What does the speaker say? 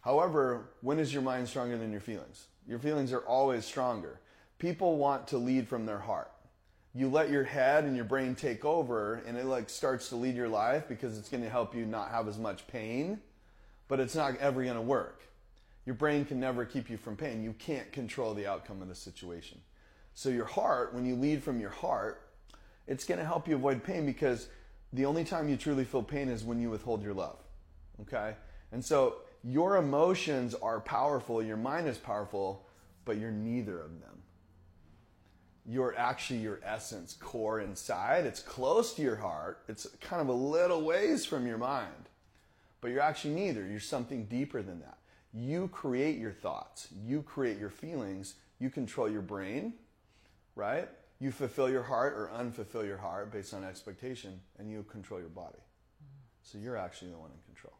However, when is your mind stronger than your feelings? Your feelings are always stronger. People want to lead from their heart. You let your head and your brain take over and it like starts to lead your life because it's going to help you not have as much pain, but it's not ever going to work. Your brain can never keep you from pain. You can't control the outcome of the situation. So your heart, when you lead from your heart, it's going to help you avoid pain because the only time you truly feel pain is when you withhold your love. Okay? And so your emotions are powerful, your mind is powerful, but you're neither of them. You're actually your essence, core inside. It's close to your heart. It's kind of a little ways from your mind. But you're actually neither. You're something deeper than that. You create your thoughts. You create your feelings. You control your brain, right? You fulfill your heart or unfulfill your heart based on expectation, and you control your body. So you're actually the one in control.